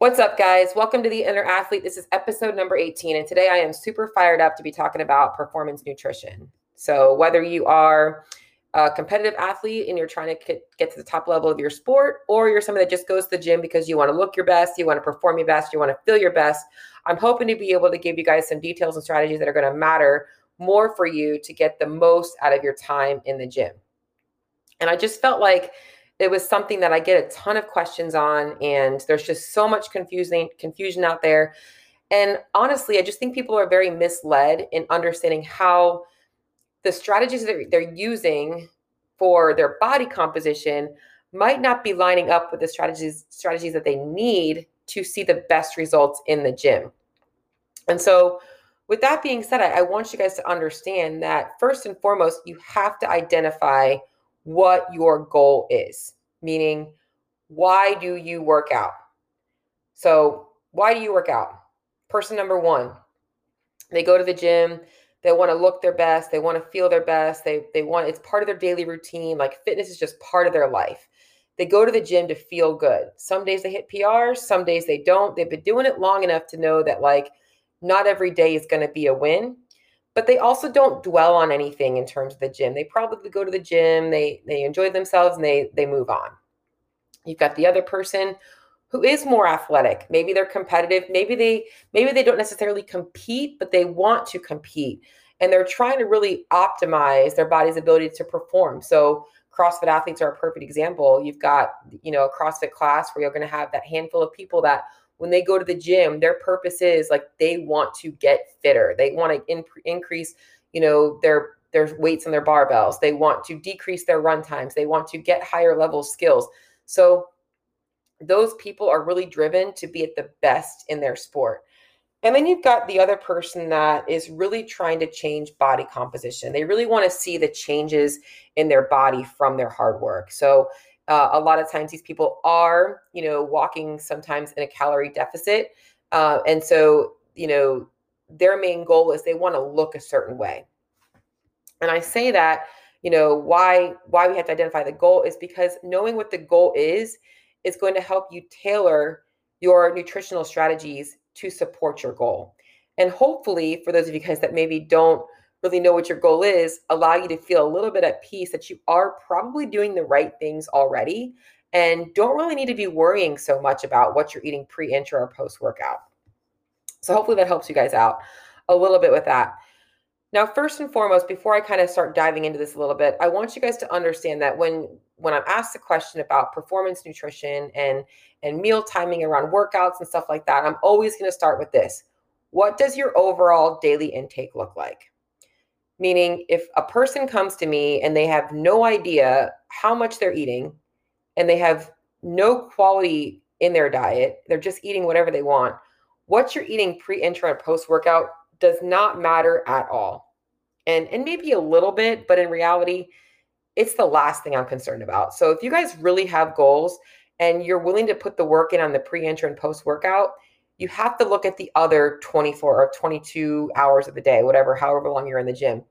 What's up, guys? Welcome to the Inner Athlete. This is episode number 18, and today I am super fired up to be talking about performance nutrition. So, whether you are a competitive athlete and you're trying to get to the top level of your sport, or you're someone that just goes to the gym because you want to look your best, you want to perform your best, you want to feel your best, I'm hoping to be able to give you guys some details and strategies that are going to matter more for you to get the most out of your time in the gym. And I just felt like it was something that I get a ton of questions on, and there's just so much confusing confusion out there. And honestly, I just think people are very misled in understanding how the strategies that they're using for their body composition might not be lining up with the strategies strategies that they need to see the best results in the gym. And so, with that being said, I, I want you guys to understand that first and foremost, you have to identify what your goal is, meaning, why do you work out? So, why do you work out? Person number one, they go to the gym, they want to look their best, they want to feel their best, they, they want it's part of their daily routine. Like, fitness is just part of their life. They go to the gym to feel good. Some days they hit PRs, some days they don't. They've been doing it long enough to know that, like, not every day is going to be a win but they also don't dwell on anything in terms of the gym. They probably go to the gym, they they enjoy themselves and they they move on. You've got the other person who is more athletic. Maybe they're competitive, maybe they maybe they don't necessarily compete, but they want to compete and they're trying to really optimize their body's ability to perform. So CrossFit athletes are a perfect example. You've got, you know, a CrossFit class where you're going to have that handful of people that when they go to the gym, their purpose is like they want to get fitter. They want to in- increase, you know, their their weights and their barbells. They want to decrease their run times. They want to get higher level skills. So those people are really driven to be at the best in their sport. And then you've got the other person that is really trying to change body composition. They really want to see the changes in their body from their hard work. So uh, a lot of times these people are, you know, walking sometimes in a calorie deficit. Uh, and so, you know, their main goal is they want to look a certain way. And I say that, you know, why why we have to identify the goal is because knowing what the goal is is going to help you tailor your nutritional strategies to support your goal. And hopefully, for those of you guys that maybe don't really know what your goal is, allow you to feel a little bit at peace that you are probably doing the right things already and don't really need to be worrying so much about what you're eating pre, intra, or post workout. So hopefully that helps you guys out a little bit with that. Now, first and foremost, before I kind of start diving into this a little bit, I want you guys to understand that when when I'm asked the question about performance nutrition and and meal timing around workouts and stuff like that, I'm always going to start with this. What does your overall daily intake look like? Meaning, if a person comes to me and they have no idea how much they're eating and they have no quality in their diet, they're just eating whatever they want, what you're eating pre, intra, and post workout does not matter at all. And, and maybe a little bit, but in reality, it's the last thing I'm concerned about. So if you guys really have goals and you're willing to put the work in on the pre, intra, and post workout, you have to look at the other 24 or 22 hours of the day, whatever, however long you're in the gym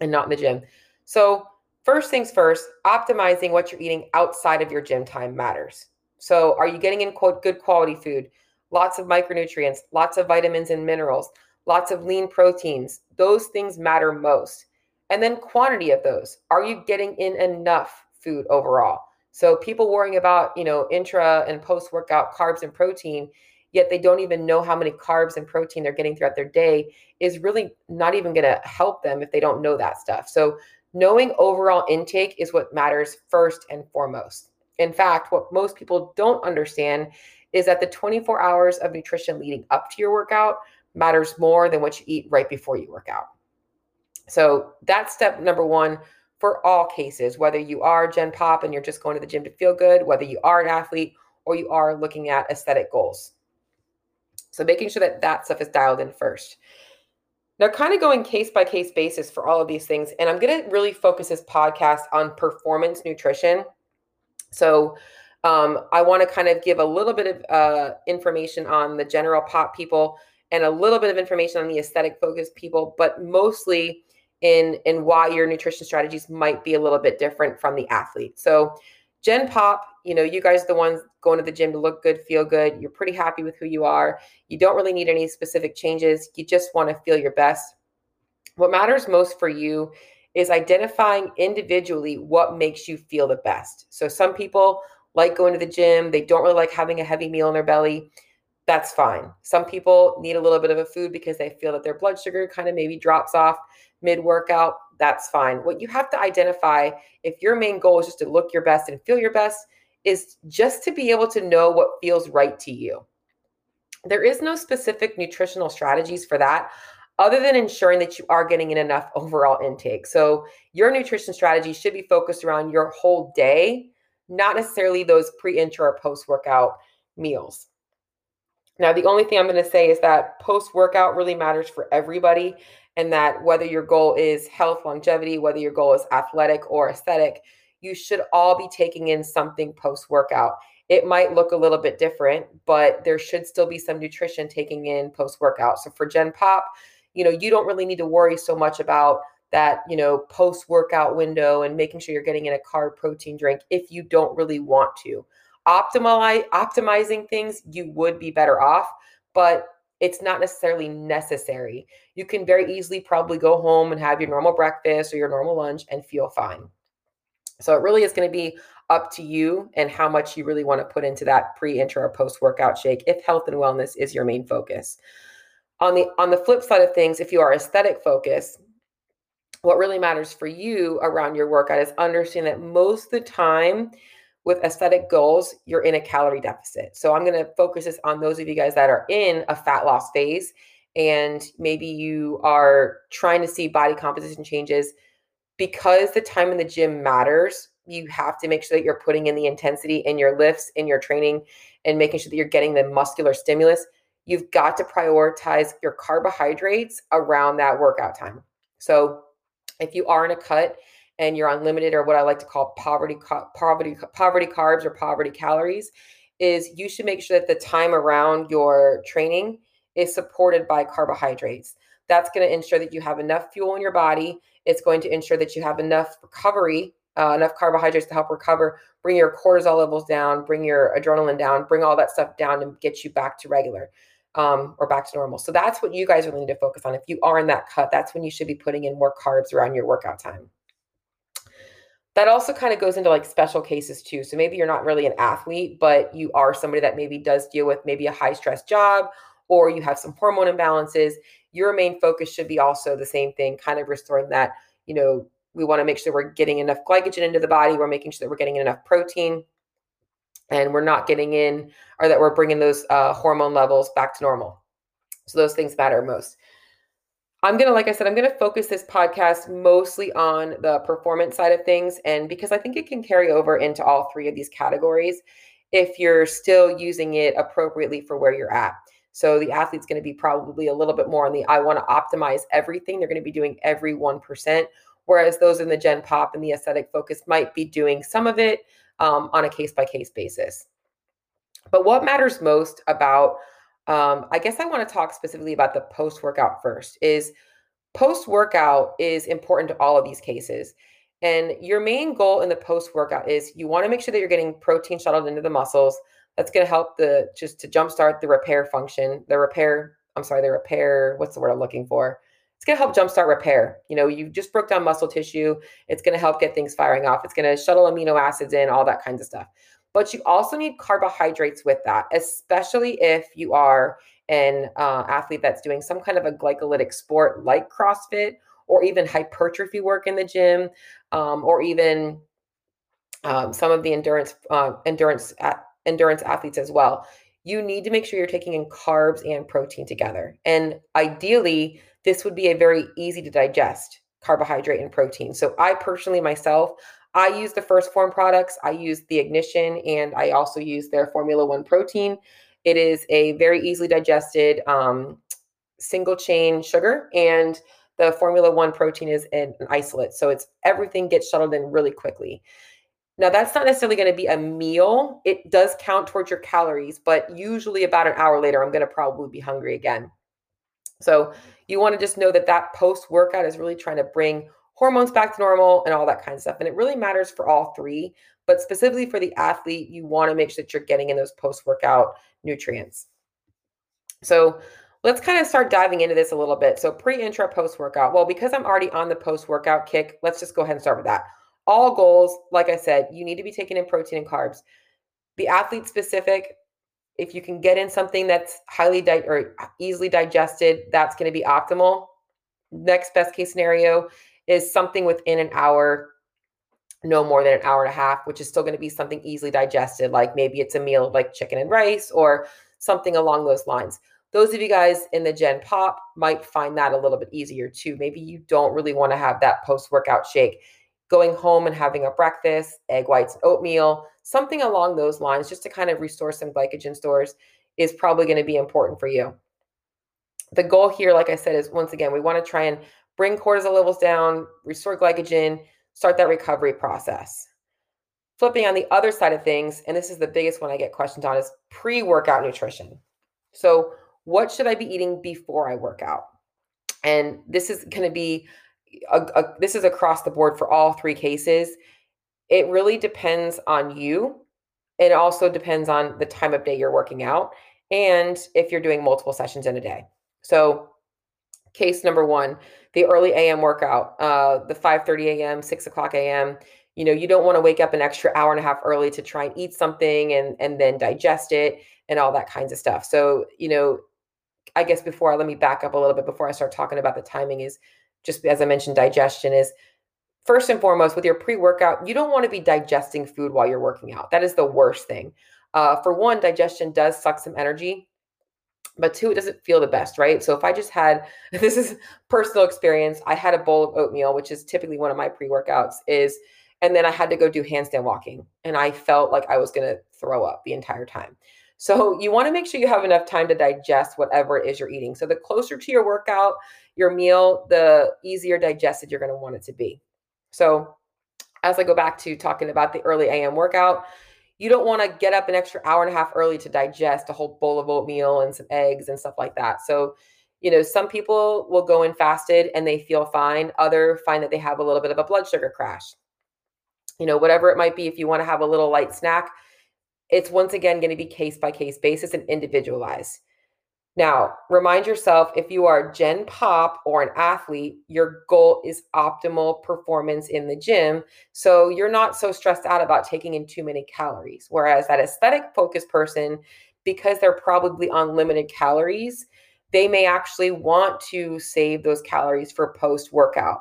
and not in the gym. So, first things first, optimizing what you're eating outside of your gym time matters. So, are you getting in quote good quality food? Lots of micronutrients, lots of vitamins and minerals, lots of lean proteins. Those things matter most. And then quantity of those. Are you getting in enough food overall? So people worrying about, you know, intra and post workout carbs and protein yet they don't even know how many carbs and protein they're getting throughout their day is really not even going to help them if they don't know that stuff. So, knowing overall intake is what matters first and foremost. In fact, what most people don't understand is that the 24 hours of nutrition leading up to your workout matters more than what you eat right before you work out. So, that's step number one for all cases, whether you are Gen Pop and you're just going to the gym to feel good, whether you are an athlete or you are looking at aesthetic goals. So making sure that that stuff is dialed in first. Now, kind of going case by case basis for all of these things, and I'm going to really focus this podcast on performance nutrition. So, um, I want to kind of give a little bit of uh, information on the general pop people and a little bit of information on the aesthetic focused people, but mostly in in why your nutrition strategies might be a little bit different from the athlete. So, Gen Pop, you know, you guys are the ones going to the gym to look good, feel good. You're pretty happy with who you are. You don't really need any specific changes. You just want to feel your best. What matters most for you is identifying individually what makes you feel the best. So some people like going to the gym, they don't really like having a heavy meal in their belly. That's fine. Some people need a little bit of a food because they feel that their blood sugar kind of maybe drops off mid workout. That's fine. What you have to identify if your main goal is just to look your best and feel your best is just to be able to know what feels right to you. There is no specific nutritional strategies for that other than ensuring that you are getting in enough overall intake. So, your nutrition strategy should be focused around your whole day, not necessarily those pre, intra, or post workout meals. Now, the only thing I'm going to say is that post workout really matters for everybody, and that whether your goal is health, longevity, whether your goal is athletic or aesthetic, you should all be taking in something post workout. It might look a little bit different, but there should still be some nutrition taking in post workout. So for Gen Pop, you know, you don't really need to worry so much about that, you know, post workout window and making sure you're getting in a carb protein drink if you don't really want to. Optimize optimizing things, you would be better off, but it's not necessarily necessary. You can very easily probably go home and have your normal breakfast or your normal lunch and feel fine. So it really is going to be up to you and how much you really want to put into that pre, intra, or post workout shake if health and wellness is your main focus. On the on the flip side of things, if you are aesthetic focused, what really matters for you around your workout is understand that most of the time with aesthetic goals, you're in a calorie deficit. So I'm going to focus this on those of you guys that are in a fat loss phase and maybe you are trying to see body composition changes because the time in the gym matters. You have to make sure that you're putting in the intensity in your lifts, in your training, and making sure that you're getting the muscular stimulus you've got to prioritize your carbohydrates around that workout time. So if you are in a cut and you're on limited or what I like to call poverty poverty poverty carbs or poverty calories is you should make sure that the time around your training is supported by carbohydrates. That's going to ensure that you have enough fuel in your body. It's going to ensure that you have enough recovery, uh, enough carbohydrates to help recover, bring your cortisol levels down, bring your adrenaline down, bring all that stuff down and get you back to regular um, or back to normal. So that's what you guys really need to focus on. If you are in that cut, that's when you should be putting in more carbs around your workout time. That also kind of goes into like special cases too. So maybe you're not really an athlete, but you are somebody that maybe does deal with maybe a high stress job or you have some hormone imbalances. Your main focus should be also the same thing, kind of restoring that, you know, we want to make sure we're getting enough glycogen into the body. We're making sure that we're getting enough protein and we're not getting in or that we're bringing those uh, hormone levels back to normal. So those things matter most. I'm going to, like I said, I'm going to focus this podcast mostly on the performance side of things. And because I think it can carry over into all three of these categories if you're still using it appropriately for where you're at. So the athlete's going to be probably a little bit more on the I want to optimize everything. They're going to be doing every 1%. Whereas those in the Gen Pop and the aesthetic focus might be doing some of it, um, on a case by case basis. But what matters most about, um, I guess I want to talk specifically about the post workout first, is post workout is important to all of these cases. And your main goal in the post workout is you want to make sure that you're getting protein shuttled into the muscles. That's going to help the just to jumpstart the repair function, the repair, I'm sorry, the repair, what's the word I'm looking for? it's going to help jumpstart repair. You know, you just broke down muscle tissue. It's going to help get things firing off. It's going to shuttle amino acids in, all that kinds of stuff. But you also need carbohydrates with that, especially if you are an uh, athlete that's doing some kind of a glycolytic sport like CrossFit or even hypertrophy work in the gym, um, or even um, some of the endurance uh, endurance endurance athletes as well. You need to make sure you're taking in carbs and protein together, and ideally this would be a very easy to digest carbohydrate and protein. So I personally myself, I use the 1st Phorm products. I use the Ignition and I also use their Phormula-1 protein. It is a very easily digested um, single chain sugar and the Phormula-1 protein is an isolate. So it's everything gets shuttled in really quickly. Now, that's not necessarily going to be a meal. It does count towards your calories, but usually about an hour later, I'm going to probably be hungry again. So you want to just know that that post workout is really trying to bring hormones back to normal and all that kind of stuff. And it really matters for all three. But specifically for the athlete, you want to make sure that you're getting in those post workout nutrients. So let's kind of start diving into this a little bit. So pre, intra, post workout. Well, because I'm already on the post workout kick, let's just go ahead and start with that. All goals, like I said, you need to be taking in protein and carbs. The athlete specific, if you can get in something that's highly di- or uh, easily digested, that's going to be optimal. Next best case scenario is something within an hour, no more than an hour and a half, which is still going to be something easily digested, like maybe it's a meal like chicken and rice or something along those lines. Those of you guys in the Gen Pop might find that a little bit easier too. Maybe you don't really want to have that post workout shake. Going home and having a breakfast, egg whites, oatmeal, something along those lines, just to kind of restore some glycogen stores, is probably going to be important for you. The goal here, like I said, is once again, we want to try and bring cortisol levels down, restore glycogen, start that recovery process. Flipping on the other side of things, and this is the biggest one I get questions on, is pre workout nutrition. So, what should I be eating before I work out? And this is going to be a, a, this is across the board for all three cases. It really depends on you. It also depends on the time of day you're working out and if you're doing multiple sessions in a day. So, case number one, the early AM workout, uh, the 5:30 a.m., 6 o'clock a.m you know you don't want to wake up an extra hour and a half early to try and eat something and and then digest it and all that kinds of stuff so you know i guess before let me back up a little bit before i start talking about the timing is just as i mentioned digestion is first and foremost with your pre-workout you don't want to be digesting food while you're working out that is the worst thing uh, for one digestion does suck some energy but two it doesn't feel the best right so if i just had this is personal experience i had a bowl of oatmeal which is typically one of my pre-workouts is and then I had to go do handstand walking. And I felt like I was going to throw up the entire time. So you want to make sure you have enough time to digest whatever it is you're eating. So the closer to your workout, your meal, the easier digested you're going to want it to be. So as I go back to talking about the early AM workout, you don't want to get up an extra hour and a half early to digest a whole bowl of oatmeal and some eggs and stuff like that. So, you know, some people will go in fasted and they feel fine. Other find that they have a little bit of a blood sugar crash you know, whatever it might be, if you want to have a little light snack, it's once again going to be case by case basis and individualized. Now, remind yourself if you are Gen Pop or an athlete, your goal is optimal performance in the gym. So you're not so stressed out about taking in too many calories. Whereas that aesthetic focused person, because they're probably on limited calories, they may actually want to save those calories for post workout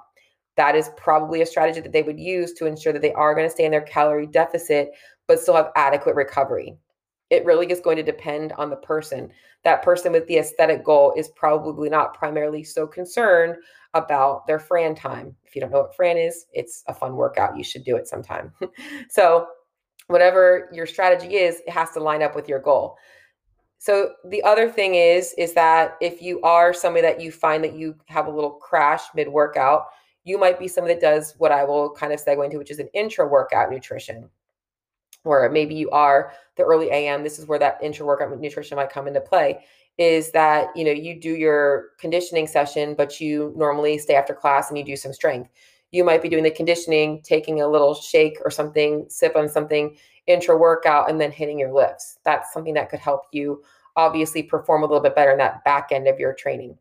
that is probably a strategy that they would use to ensure that they are going to stay in their calorie deficit, but still have adequate recovery. It really is going to depend on the person. That person with the aesthetic goal is probably not primarily so concerned about their Fran time. If you don't know what Fran is, it's a fun workout. You should do it sometime. so, whatever your strategy is, it has to line up with your goal. So the other thing is is that if you are somebody that you find that you have a little crash mid workout, you might be somebody that does what I will kind of segue into, which is an intra workout nutrition, where maybe you are the early AM. This is where that intra workout nutrition might come into play. Is that you know you do your conditioning session, but you normally stay after class and you do some strength. You might be doing the conditioning, taking a little shake or something, sip on something intra workout, and then hitting your lifts. That's something that could help you obviously perform a little bit better in that back end of your training.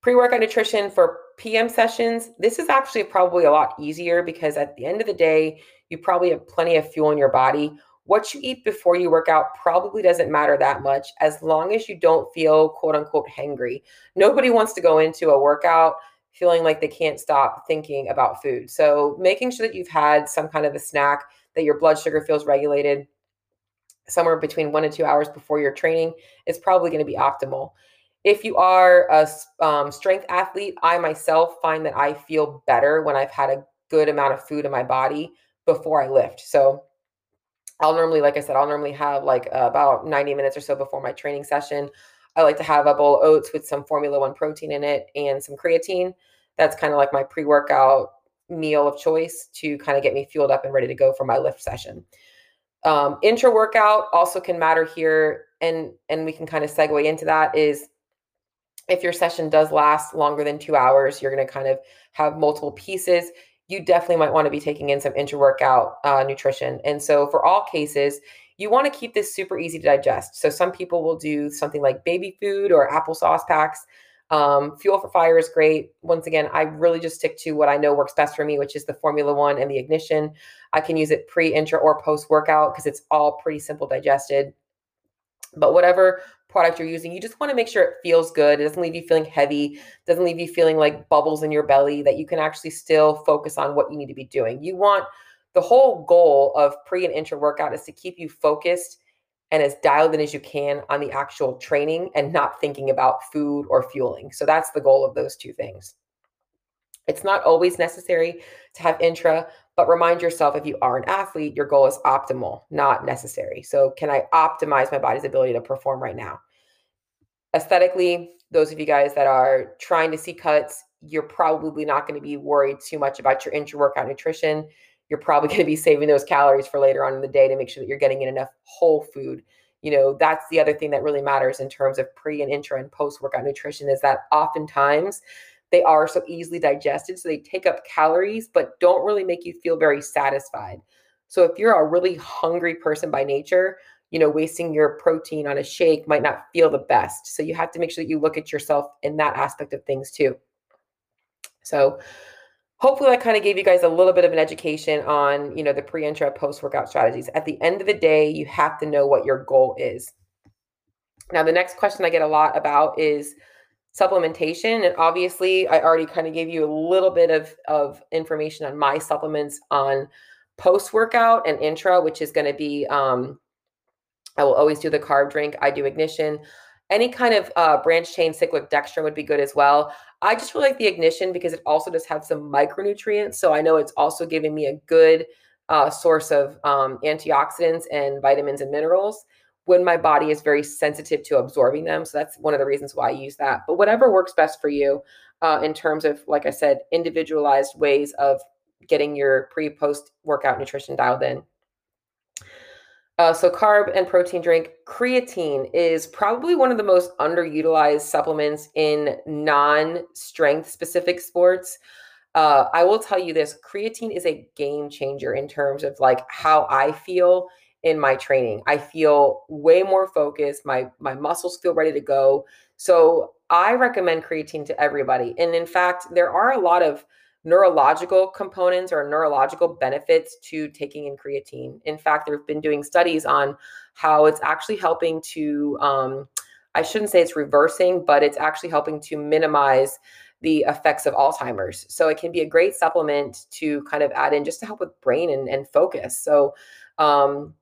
Pre workout nutrition for PM sessions, this is actually probably a lot easier because at the end of the day, you probably have plenty of fuel in your body. What you eat before you work out probably doesn't matter that much as long as you don't feel quote unquote hangry. Nobody wants to go into a workout feeling like they can't stop thinking about food. So, making sure that you've had some kind of a snack, that your blood sugar feels regulated somewhere between one and two hours before your training is probably going to be optimal. If you are a um, strength athlete, I myself find that I feel better when I've had a good amount of food in my body before I lift. So I'll normally, like I said, I'll normally have like uh, about 90 minutes or so before my training session. I like to have a bowl of oats with some Phormula-1 protein in it and some creatine. That's kind of like my pre workout meal of choice to kind of get me fueled up and ready to go for my lift session. Um, intra workout also can matter here, and and we can kind of segue into that. Is if your session does last longer than two hours, you're going to kind of have multiple pieces. You definitely might want to be taking in some intra workout uh, nutrition. And so, for all cases, you want to keep this super easy to digest. So, some people will do something like baby food or applesauce packs. Um, Fuel for Fire is great. Once again, I really just stick to what I know works best for me, which is the Phormula-1 and the Ignition. I can use it pre, intra, or post workout because it's all pretty simple digested. But whatever product you're using, you just want to make sure it feels good. It doesn't leave you feeling heavy, doesn't leave you feeling like bubbles in your belly, that you can actually still focus on what you need to be doing. You want the whole goal of pre and intra workout is to keep you focused and as dialed in as you can on the actual training and not thinking about food or fueling. So that's the goal of those two things. It's not always necessary to have intra, but remind yourself if you are an athlete, your goal is optimal, not necessary. So, can I optimize my body's ability to perform right now? Aesthetically, those of you guys that are trying to see cuts, you're probably not going to be worried too much about your intra workout nutrition. You're probably going to be saving those calories for later on in the day to make sure that you're getting in enough whole food. You know, that's the other thing that really matters in terms of pre and intra and post workout nutrition is that oftentimes they are so easily digested. So they take up calories, but don't really make you feel very satisfied. So if you're a really hungry person by nature, you know, wasting your protein on a shake might not feel the best. So you have to make sure that you look at yourself in that aspect of things too. So hopefully that kind of gave you guys a little bit of an education on, you know, the pre-intra post-workout strategies. At the end of the day, you have to know what your goal is. Now, the next question I get a lot about is supplementation. And obviously, I already kind of gave you a little bit of, of information on my supplements on post workout and intra, which is going to be um, I will always do the carb drink. I do ignition. Any kind of uh, branch chain cyclic dextrin would be good as well. I just really like the ignition because it also does have some micronutrients. So I know it's also giving me a good uh, source of um, antioxidants and vitamins and minerals when my body is very sensitive to absorbing them. So that's one of the reasons why I use that. But whatever works best for you uh, in terms of, like I said, individualized ways of getting your pre post workout nutrition dialed in. Uh, so, carb and protein drink. Creatine is probably one of the most underutilized supplements in non strength specific sports. Uh, I will tell you this creatine is a game changer in terms of like how I feel in my training. I feel way more focused. My my muscles feel ready to go. So I recommend creatine to everybody. And in fact, there are a lot of neurological components or neurological benefits to taking in creatine. In fact, there have been doing studies on how it's actually helping to um, I shouldn't say it's reversing, but it's actually helping to minimize the effects of Alzheimer's. So it can be a great supplement to kind of add in just to help with brain and, and focus. So um,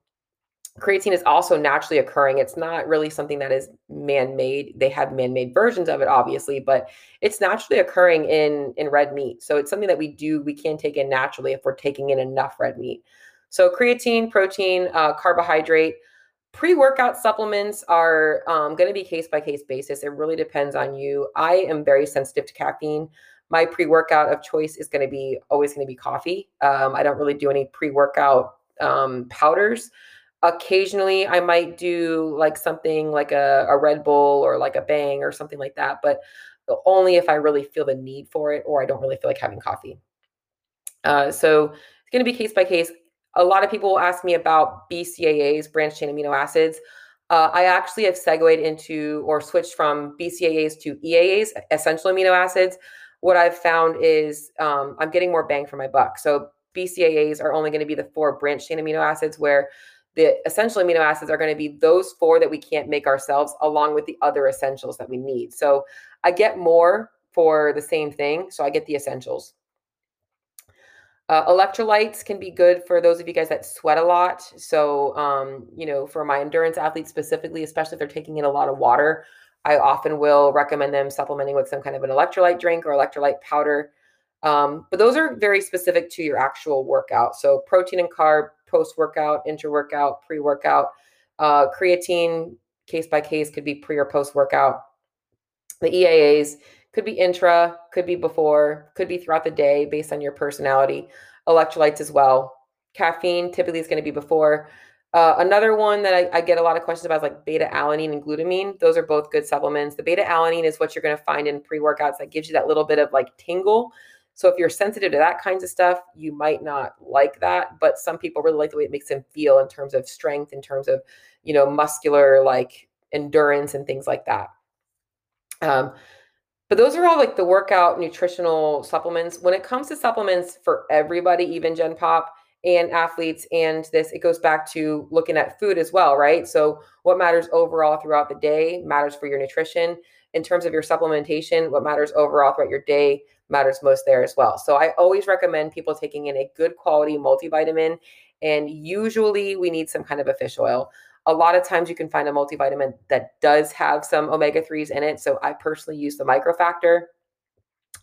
creatine is also naturally occurring. It's not really something that is man-made. They have man-made versions of it, obviously, but it's naturally occurring in in red meat. So it's something that we do we can take in naturally if we're taking in enough red meat. So creatine, protein, uh, carbohydrate. Pre-workout supplements are um, going to be case by case basis. It really depends on you. I am very sensitive to caffeine. My pre-workout of choice is going to be always going to be coffee. Um, I don't really do any pre-workout um, powders occasionally i might do like something like a, a red bull or like a bang or something like that but only if i really feel the need for it or i don't really feel like having coffee. Uh, so it's going to be case by case. A lot of people will ask me about bcaas branch chain amino acids. Uh, i actually have segued into or switched from bcaas to eaas essential amino acids. What i've found is um, i'm getting more bang for my buck. So bcaas are only going to be the four branch chain amino acids where the essential amino acids are going to be those four that we can't make ourselves, along with the other essentials that we need. So I get more for the same thing. So I get the essentials. Uh, electrolytes can be good for those of you guys that sweat a lot. So, um, you know, for my endurance athletes specifically, especially if they're taking in a lot of water, I often will recommend them supplementing with some kind of an electrolyte drink or electrolyte powder. Um, but those are very specific to your actual workout. So, protein and carb post workout, intra workout, pre workout. Uh, creatine, case by case, could be pre or post workout. The EAAs could be intra, could be before, could be throughout the day based on your personality. Electrolytes as well. Caffeine typically is going to be before. Uh, another one that I, I, get a lot of questions about is like beta alanine and glutamine. Those are both good supplements. The beta alanine is what you're going to find in pre workouts that gives you that little bit of like tingle So if you're sensitive to that kinds of stuff, you might not like that. But some people really like the way it makes them feel in terms of strength, in terms of, you know, muscular like endurance and things like that. Um, but those are all like the workout nutritional supplements. When it comes to supplements for everybody, even Gen Pop and athletes, and this, it goes back to looking at food as well, right? So, what matters overall throughout the day matters for your nutrition. In terms of your supplementation, what matters overall throughout your day matters most there as well. So, I always recommend people taking in a good quality multivitamin. And usually, we need some kind of a fish oil. A lot of times you can find a multivitamin that does have some omega 3s in it. So I personally use the Micro-Factor.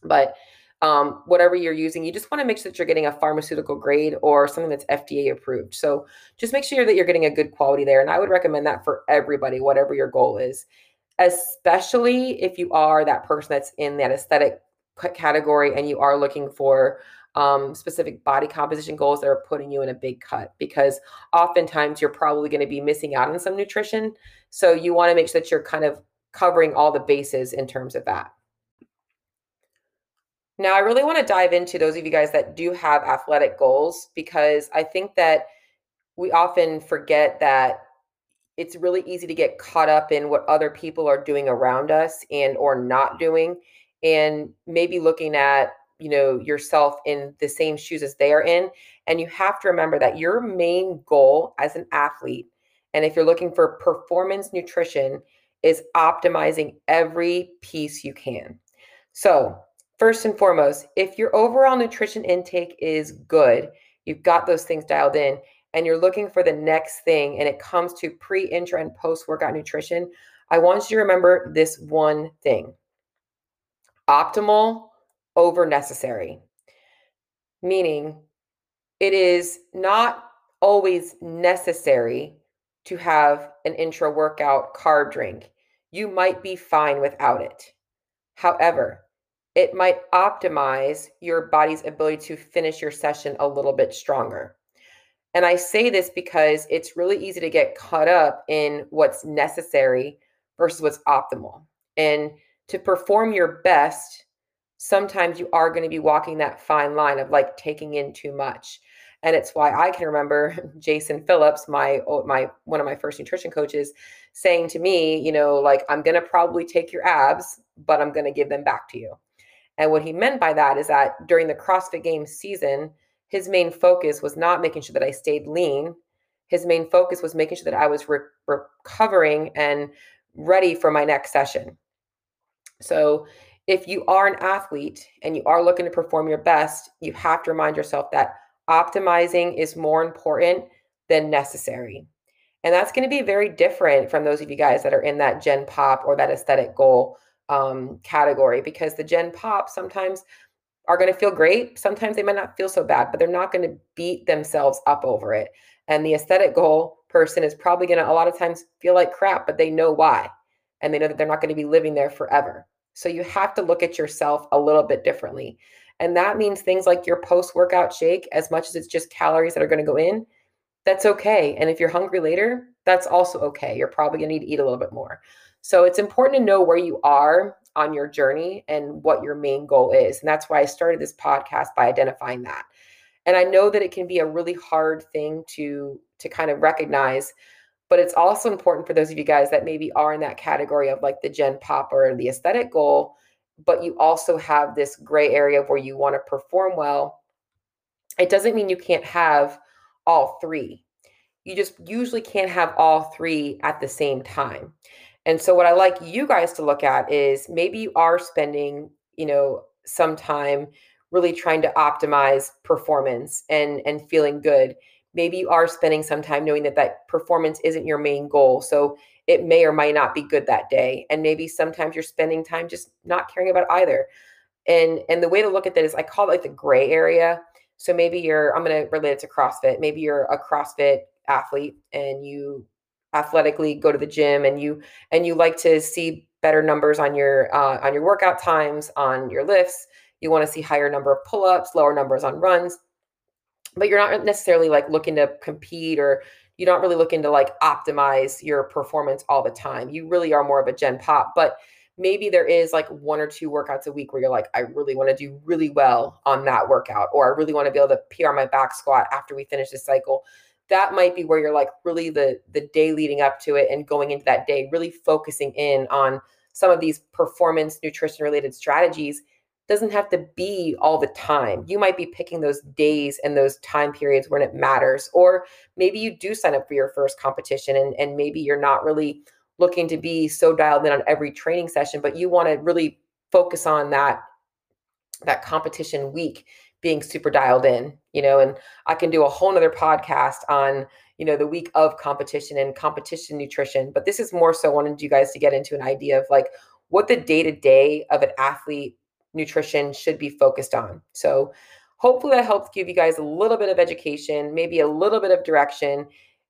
But um, whatever you're using, you just want to make sure that you're getting a pharmaceutical grade or something that's FDA approved. So just make sure that you're getting a good quality there. And I would recommend that for everybody, whatever your goal is, especially if you are that person that's in that aesthetic category and you are looking for um, specific body composition goals that are putting you in a big cut because oftentimes you're probably going to be missing out on some nutrition. So you want to make sure that you're kind of covering all the bases in terms of that. Now, I really want to dive into those of you guys that do have athletic goals because I think that we often forget that it's really easy to get caught up in what other people are doing around us and or not doing and maybe looking at you know yourself in the same shoes as they are in and you have to remember that your main goal as an athlete and if you're looking for performance nutrition is optimizing every piece you can. So first and foremost if your overall nutrition intake is good you've got those things dialed in and you're looking for the next thing and it comes to pre intra and post workout nutrition i want you to remember this one thing optimal over necessary, meaning it is not always necessary to have an intra workout carb drink. You might be fine without it. However, it might optimize your body's ability to finish your session a little bit stronger. And I say this because it's really easy to get caught up in what's necessary versus what's optimal. And to perform your best, sometimes you are going to be walking that fine line of like taking in too much. And it's why i can remember jason phillips my my one of my first nutrition coaches saying to me you know like i'm going to probably take your abs but i'm going to give them back to you. And what he meant by that is that during the crossfit games season his main focus was not making sure that i stayed lean. His main focus was making sure that i was re- recovering and ready for my next session so if you are an athlete and you are looking to perform your best, you have to remind yourself that optimizing is more important than necessary. And that's going to be very different from those of you guys that are in that Gen Pop or that aesthetic goal um, category because the Gen Pop sometimes are going to feel great. Sometimes they might not feel so bad, but they're not going to beat themselves up over it. And the aesthetic goal person is probably going to a lot of times feel like crap, but they know why. And they know that they're not going to be living there forever. So you have to look at yourself a little bit differently. And that means things like your post workout shake, as much as it's just calories that are going to go in, that's okay. And if you're hungry later, that's also okay. You're probably going to need to eat a little bit more. So it's important to know where you are on your journey and what your main goal is. And that's why I started this podcast by identifying that. And I know that it can be a really hard thing to to kind of recognize but it's also important for those of you guys that maybe are in that category of like the gen pop or the aesthetic goal, but you also have this gray area where you want to perform well. It doesn't mean you can't have all three. You just usually can't have all three at the same time. And so what I like you guys to look at is maybe you are spending, you know, some time really trying to optimize performance and and feeling good maybe you are spending some time knowing that that performance isn't your main goal so it may or might not be good that day and maybe sometimes you're spending time just not caring about either. And and the way to look at that is i call it like the gray area. So maybe you're i'm going to relate it to crossfit. Maybe you're a crossfit athlete and you athletically go to the gym and you and you like to see better numbers on your uh, on your workout times on your lifts. You want to see higher number of pull-ups lower numbers on runs but you're not necessarily like looking to compete or you're not really looking to like optimize your performance all the time. You really are more of a gen pop, but maybe there is like one or two workouts a week where you're like, I really want to do really well on that workout, or I really want to be able to PR my back squat after we finish the cycle. That might be where you're like really the the day leading up to it and going into that day, really focusing in on some of these performance nutrition related strategies doesn't have to be all the time. You might be picking those days and those time periods when it matters. Or maybe you do sign up for your first competition and, and maybe you're not really looking to be so dialed in on every training session, but you want to really focus on that that competition week being super dialed in, you know, and I can do a whole nother podcast on, you know, the week of competition and competition nutrition. But this is more so wanted you guys to get into an idea of like what the day to day of an athlete nutrition should be focused on. So hopefully that helps give you guys a little bit of education, maybe a little bit of direction.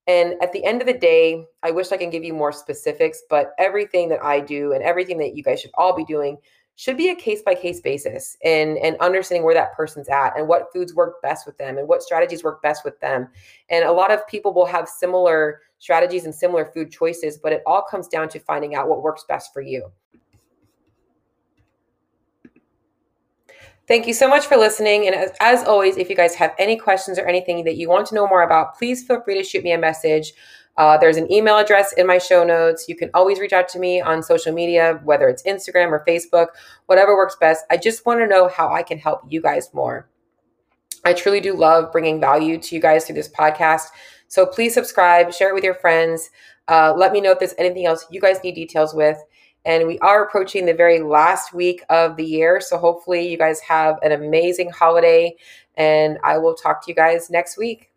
And at the end of the day, I wish I can give you more specifics, but everything that I do and everything that you guys should all be doing should be a case by case basis and and understanding where that person's at and what foods work best with them and what strategies work best with them. And a lot of people will have similar strategies and similar food choices, but it all comes down to finding out what works best for you. Thank you so much for listening. And as, as, always, if you guys have any questions or anything that you want to know more about, please feel free to shoot me a message. Uh, there's an email address in my show notes. You can always reach out to me on social media, whether it's Instagram or Facebook, whatever works best. I just want to know how I can help you guys more. I truly do love bringing value to you guys through this podcast. So please subscribe, share it with your friends. Uh, let me know if there's anything else you guys need details with. And we are approaching the very last week of the year. So hopefully, you guys have an amazing holiday. And I will talk to you guys next week.